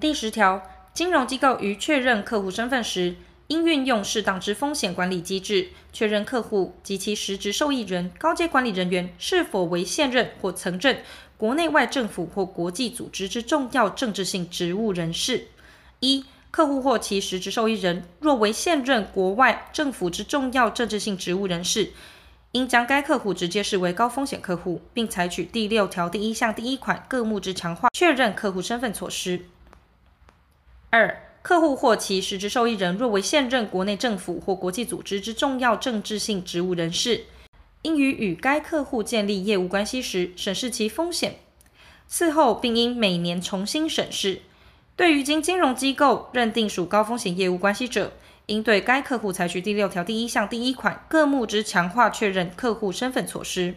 第十条，金融机构于确认客户身份时，应运用适当之风险管理机制，确认客户及其实质受益人、高阶管理人员是否为现任或曾任国内外政府或国际组织之重要政治性职务人士。一、客户或其实质受益人若为现任国外政府之重要政治性职务人士，应将该客户直接视为高风险客户，并采取第六条第一项第一款各目之强化确认客户身份措施。二、客户或其实质受益人若为现任国内政府或国际组织之重要政治性职务人士，应于与该客户建立业务关系时审视其风险，事后并应每年重新审视。对于经金融机构认定属高风险业务关系者，应对该客户采取第六条第一项第一款各目之强化确认客户身份措施。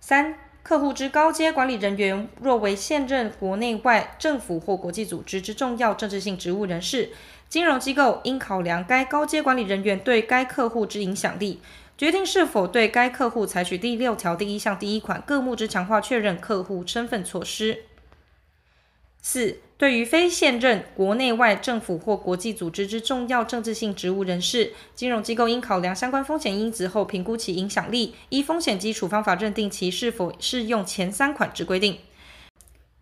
三、客户之高阶管理人员若为现任国内外政府或国际组织之重要政治性职务人士，金融机构应考量该高阶管理人员对该客户之影响力，决定是否对该客户采取第六条第一项第一款各目之强化确认客户身份措施。四、对于非现任国内外政府或国际组织之重要政治性职务人士，金融机构应考量相关风险因子后，评估其影响力，依风险基础方法认定其是否适用前三款之规定。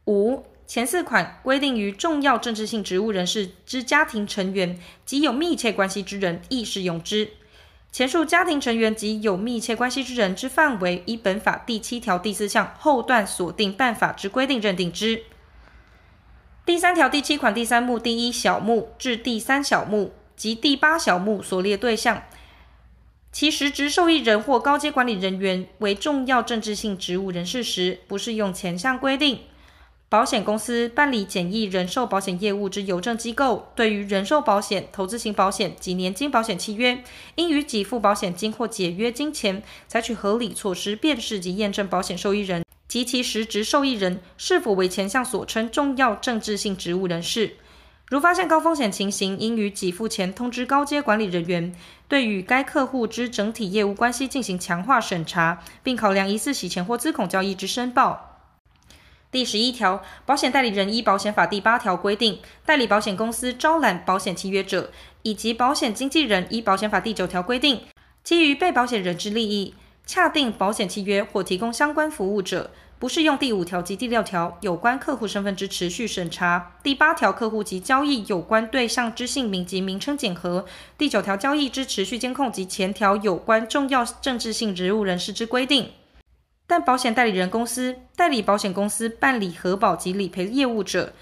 五、前四款规定于重要政治性职务人士之家庭成员及有密切关系之人，亦适用之。前述家庭成员及有密切关系之人之范围，依本法第七条第四项后段锁定办法之规定认定之。第三条第七款第三目第一小目至第三小目及第八小目所列对象，其实质受益人或高阶管理人员为重要政治性职务人士时，不适用前项规定。保险公司办理简易人寿保险业务之邮政机构，对于人寿保险、投资型保险及年金保险契约，应于给付保险金或解约金前，采取合理措施辨识及验证保险受益人。及其实质受益人是否为前项所称重要政治性职务人士？如发现高风险情形，应于给付前通知高阶管理人员，对与该客户之整体业务关系进行强化审查，并考量疑似洗钱或资恐交易之申报。第十一条，保险代理人依保险法第八条规定，代理保险公司招揽保险契约者，以及保险经纪人依保险法第九条规定，基于被保险人之利益，洽订保险契约或提供相关服务者，不适用第五条及第六条有关客户身份之持续审查；第八条客户及交易有关对象之姓名及名称检核；第九条交易之持续监控及前条有关重要政治性职务人士之规定。但保险代理人公司代理保险公司办理核保及理赔业务者，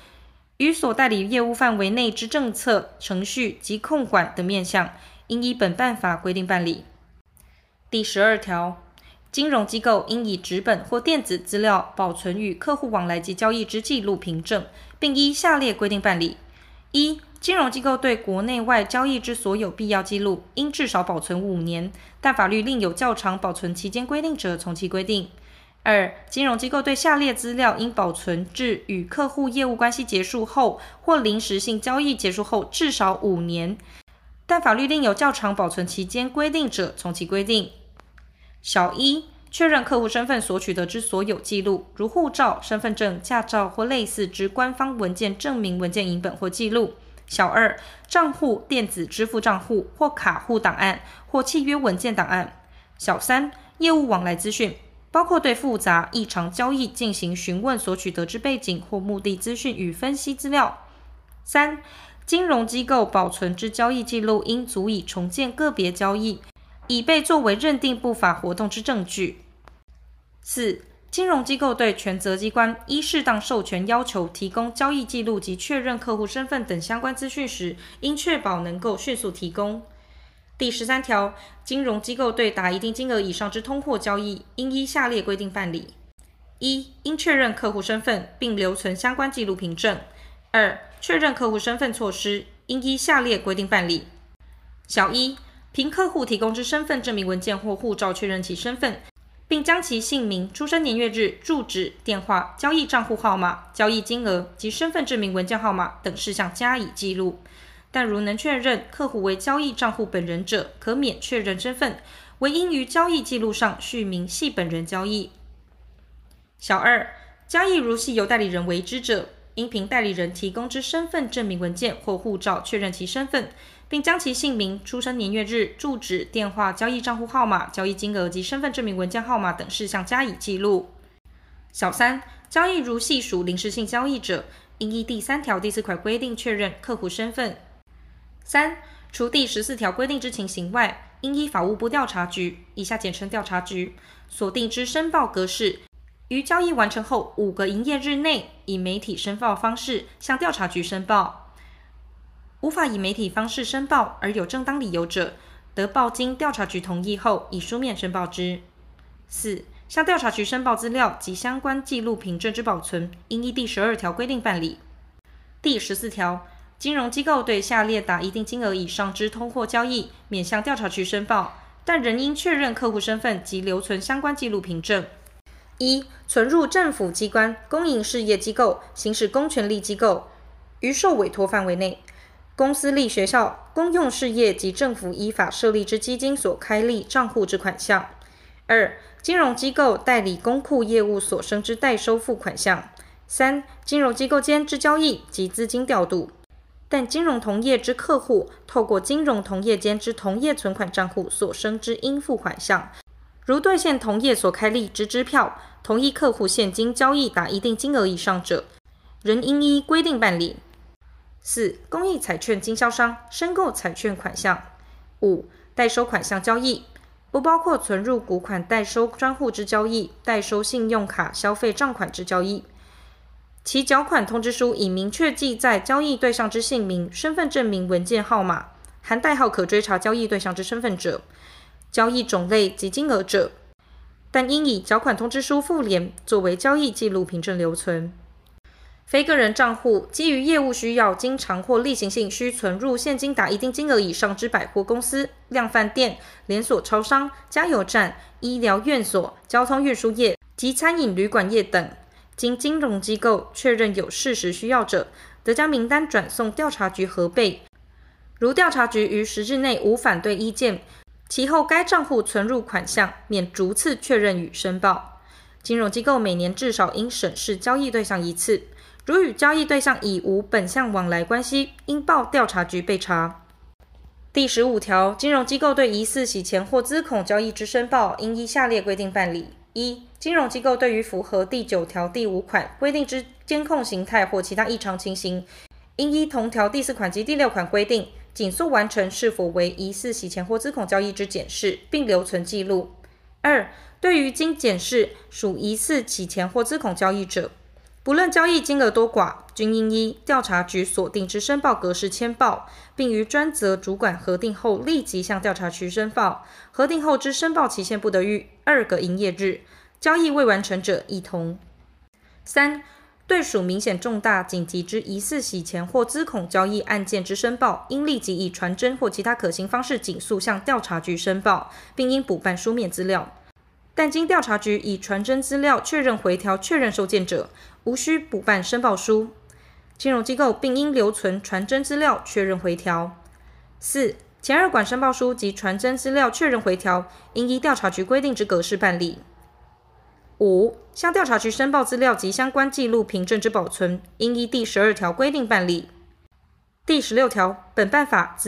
与所代理业务范围内之政策、程序及控管等面向，应依本办法规定办理。第十二条，金融机构应以纸本或电子资料保存与客户往来及交易之记录凭证，并依下列规定办理：一、金融机构对国内外交易之所有必要记录，应至少保存五年，但法律另有较长保存期间规定者，从其规定；二、金融机构对下列资料应保存至与客户业务关系结束后或临时性交易结束后至少五年，但法律另有较长保存期间规定者，从其规定。小一、确认客户身份所取得之所有记录，如护照、身份证、驾照或类似之官方文件证明文件影本或记录。小二、账户、电子支付账户或卡户档案或契约文件档案。小三、业务往来资讯，包括对复杂异常交易进行询问所取得之背景或目的资讯与分析资料。三、金融机构保存之交易记录应足以重建个别交易。已被作为认定不法活动之证据。四、金融机构对权责机关依适当授权要求提供交易记录及确认客户身份等相关资讯时，应确保能够迅速提供。第十三条，金融机构对达一定金额以上之通货交易，应依下列规定办理：一、应确认客户身份，并留存相关记录凭证；二、确认客户身份措施，应依下列规定办理：小一。凭客户提供之身份证明文件或护照确认其身份，并将其姓名、出生年月日、住址、电话、交易账户号码、交易金额及身份证明文件号码等事项加以记录。但如能确认客户为交易账户本人者，可免确认身份，唯应于交易记录上续明系本人交易。小二，交易如系由代理人为之者，应凭代理人提供之身份证明文件或护照确认其身份，并将其姓名、出生年月日、住址、电话、交易账户号码、交易金额及身份证明文件号码等事项加以记录。小三，交易如系属临时性交易者，应依第三条第四款规定确认客户身份。三，除第十四条规定之情形外，应依法务部调查局（以下简称调查局）所定之申报格式，于交易完成后五个营业日内，以媒体申报方式向调查局申报。无法以媒体方式申报而有正当理由者，得报经调查局同意后，以书面申报之。四。向调查局申报资料及相关记录凭证之保存，应依第十二条规定办理。第十四条，金融机构对下列达一定金额以上之通货交易，免向调查局申报，但仍应确认客户身份及留存相关记录凭证：一、存入政府机关、公营事业机构、行使公权力机构于受委托范围内，公司立学校、公用事业及政府依法设立之基金所开立账户之款项；二、金融机构代理公库业务所生之代收付款项；三、金融机构间之交易及资金调度，但金融同业之客户透过金融同业间之同业存款账户所生之应付款项，如兑现同业所开立之支票，同一客户现金交易达一定金额以上者，仍应依规定办理。四、公益彩券经销商申购彩券款项；五、代收款项交易。不包括存入股款代收专户之交易、代收信用卡消费账款之交易，其缴款通知书已明确记载交易对象之姓名、身份证明文件号码，含代号可追查交易对象之身份者，交易种类及金额者，但应以缴款通知书附联作为交易记录凭证留存。非个人账户基于业务需要，经常或例行性需存入现金达一定金额以上之百货公司、量贩店、连锁超商、加油站、医疗院所、交通运输业及餐饮旅馆业等，经金融机构确认有事实需要者，则将名单转送调查局核备。如调查局于十日内无反对意见，其后该账户存入款项免逐次确认与申报。金融机构每年至少应审视交易对象一次。如与交易对象已无本项往来关系，应报调查局备查。第十五条，金融机构对疑似洗钱或资恐交易之申报，应依下列规定办理：一、金融机构对于符合第九条第五款规定之监控形态或其他异常情形，应依同条第四款及第六款规定，尽速完成是否为疑似洗钱或资恐交易之检视，并留存记录；二、对于经检视属疑似洗钱或资恐交易者，不论交易金额多寡，均应依调查局锁定之申报格式签报，并于专责主管核定后立即向调查局申报。核定后之申报期限不得逾二个营业日，交易未完成者亦同。三、对属明显重大紧急之疑似洗钱或资恐交易案件之申报，应立即以传真或其他可行方式紧速向调查局申报，并应补办书面资料。但经调查局以传真资料确认回条确认收件者，无需补办申报书。金融机构并应留存传真资料确认回条。四、前二款申报书及传真资料确认回条，应依调查局规定之格式办理。五、向调查局申报资料及相关记录凭证之保存，应依第十二条规定办理。第十六条，本办法自